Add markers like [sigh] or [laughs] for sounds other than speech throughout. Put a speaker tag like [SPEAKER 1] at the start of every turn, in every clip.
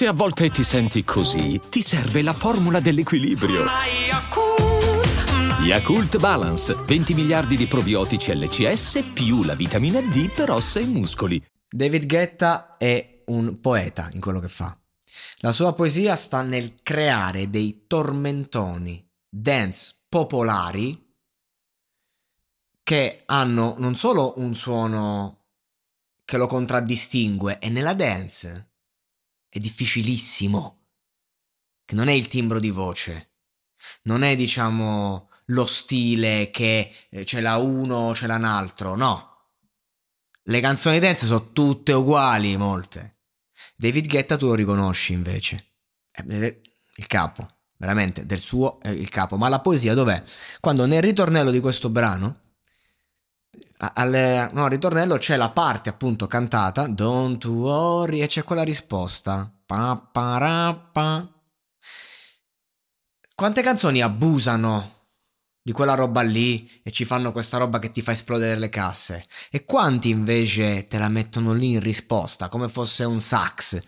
[SPEAKER 1] Se a volte ti senti così, ti serve la formula dell'equilibrio. Yakult Balance, 20 miliardi di probiotici LCS più la vitamina D per ossa e muscoli.
[SPEAKER 2] David Guetta è un poeta in quello che fa. La sua poesia sta nel creare dei tormentoni dance popolari che hanno non solo un suono che lo contraddistingue, e nella dance è difficilissimo, che non è il timbro di voce, non è diciamo lo stile che eh, ce l'ha uno, ce l'ha un altro, no. Le canzoni dance sono tutte uguali, molte. David Guetta tu lo riconosci invece. È il capo, veramente, del suo è il capo. Ma la poesia dov'è? Quando nel ritornello di questo brano, al no, ritornello c'è la parte appunto cantata, Don't worry, e c'è quella risposta. Pa, pa, pa. Quante canzoni abusano di quella roba lì e ci fanno questa roba che ti fa esplodere le casse. E quanti invece te la mettono lì in risposta, come fosse un sax.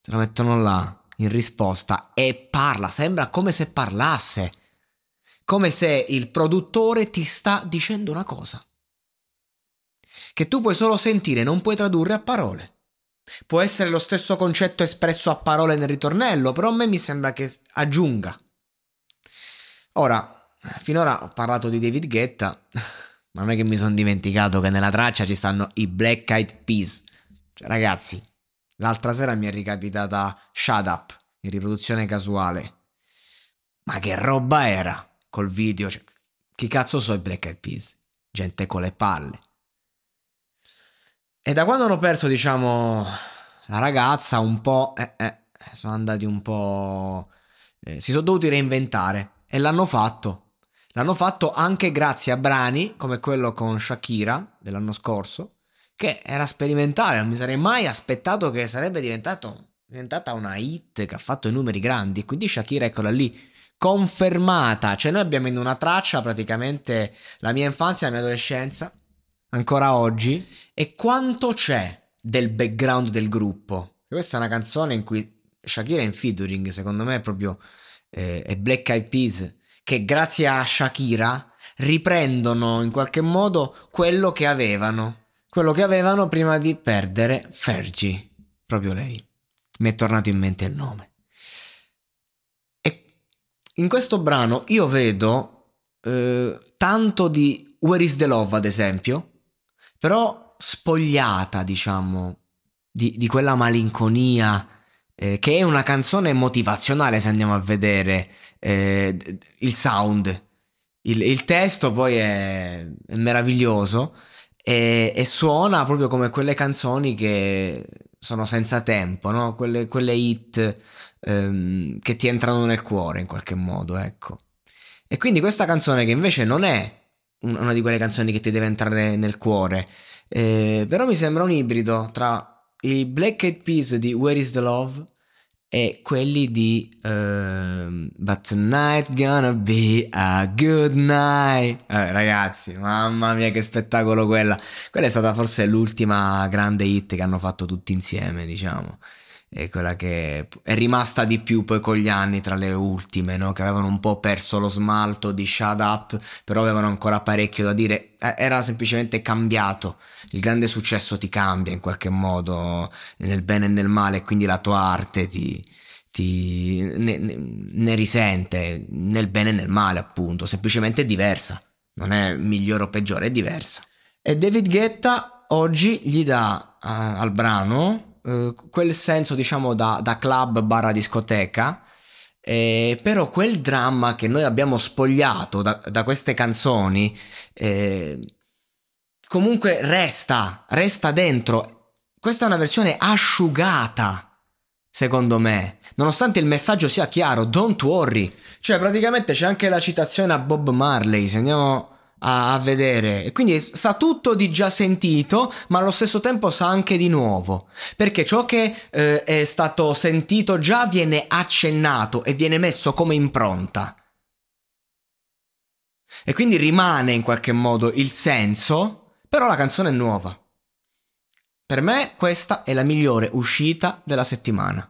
[SPEAKER 2] Te la mettono là in risposta e parla, sembra come se parlasse. Come se il produttore ti sta dicendo una cosa. Che tu puoi solo sentire, non puoi tradurre a parole. Può essere lo stesso concetto espresso a parole nel ritornello, però a me mi sembra che aggiunga. Ora, finora ho parlato di David Guetta, [laughs] ma non è che mi sono dimenticato che nella traccia ci stanno i Black Eyed Peas. Cioè, ragazzi, l'altra sera mi è ricapitata Shut Up in riproduzione casuale. Ma che roba era col video? Cioè, chi cazzo so i Black Eyed Peas? Gente con le palle. E da quando hanno perso, diciamo, la ragazza, un po'... Eh, eh, sono andati un po'... Eh, si sono dovuti reinventare e l'hanno fatto L'hanno fatto anche grazie a brani come quello con Shakira dell'anno scorso, che era sperimentale, non mi sarei mai aspettato che sarebbe diventato, diventata una hit che ha fatto i numeri grandi. Quindi Shakira, eccola lì, confermata. Cioè noi abbiamo in una traccia praticamente la mia infanzia la mia adolescenza, ancora oggi, e quanto c'è del background del gruppo. Questa è una canzone in cui Shakira è in featuring, secondo me è proprio eh, è Black Eyed Peas che grazie a Shakira riprendono in qualche modo quello che avevano, quello che avevano prima di perdere Fergie, proprio lei. Mi è tornato in mente il nome. E in questo brano io vedo eh, tanto di Where is the Love, ad esempio, però spogliata, diciamo, di, di quella malinconia eh, che è una canzone motivazionale se andiamo a vedere eh, il sound. Il, il, testo poi è, è meraviglioso e, e, suona proprio come quelle canzoni che sono senza tempo, no? quelle, quelle hit ehm, che ti entrano nel cuore in qualche modo, ecco. E quindi questa canzone che invece non è una di quelle canzoni che ti deve entrare nel cuore, eh, però mi sembra un ibrido tra i Black Eyed Peas di Where is the Love e quelli di uh, But Tonight Gonna Be a Good Night. Eh, ragazzi, mamma mia che spettacolo quella. Quella è stata forse l'ultima grande hit che hanno fatto tutti insieme, diciamo è quella che è rimasta di più poi con gli anni tra le ultime, no? che avevano un po' perso lo smalto di Shut Up, però avevano ancora parecchio da dire, eh, era semplicemente cambiato, il grande successo ti cambia in qualche modo, nel bene e nel male, quindi la tua arte ti, ti ne, ne risente, nel bene e nel male appunto, semplicemente è diversa, non è migliore o peggiore, è diversa. E David Guetta oggi gli dà uh, al brano eh, quel senso diciamo da, da club barra discoteca, eh, però quel dramma che noi abbiamo spogliato da, da queste canzoni eh, comunque resta, resta dentro. Questa è una versione asciugata, secondo me, nonostante il messaggio sia chiaro, don't worry. Cioè praticamente c'è anche la citazione a Bob Marley, se andiamo a, a, vedere. Quindi sa tutto di già sentito ma allo stesso tempo sa anche di nuovo. Perché ciò che eh, è stato sentito già viene accennato e viene messo come impronta. E quindi rimane in qualche modo il senso però la canzone è nuova. Per me questa è la migliore uscita della settimana